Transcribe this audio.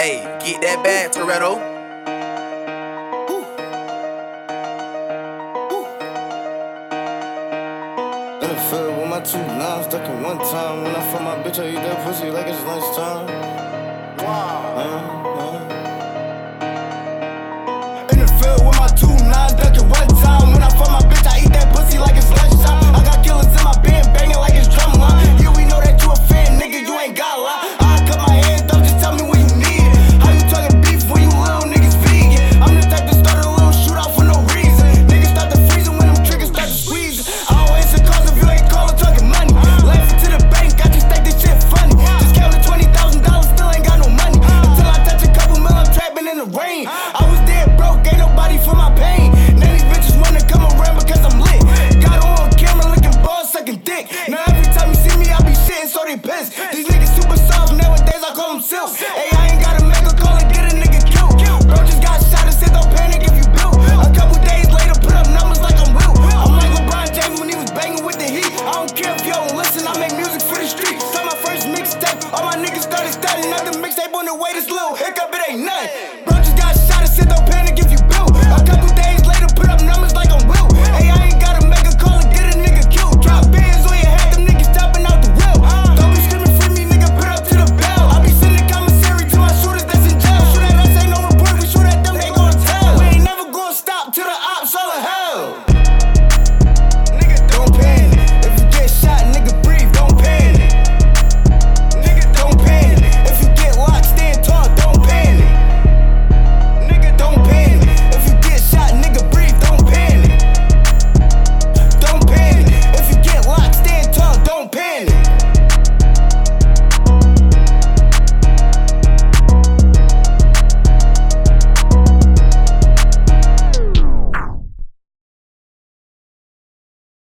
Hey, get that bag, Toretto. In the field with my two nines stuck in one time. When I fuck my bitch, I eat that pussy like it's lunchtime. Uh, uh. I was dead broke, ain't nobody for my pain. Now these bitches wanna come around because I'm lit. Got on camera looking balls, sucking dick. Now every time you see me, I be shitting, so they pissed. These niggas super soft nowadays, I call them silk. Hey, I ain't gotta make a call and get a nigga killed. Bro just got shot and said don't panic if you built. A couple days later, put up numbers like I'm Will. I'm like LeBron James when he was banging with the heat. I don't care if you don't listen, I make music for the street. Start my first mixtape, all my niggas started studying. Another mixtape on the way, this little hiccup, it ain't nothing.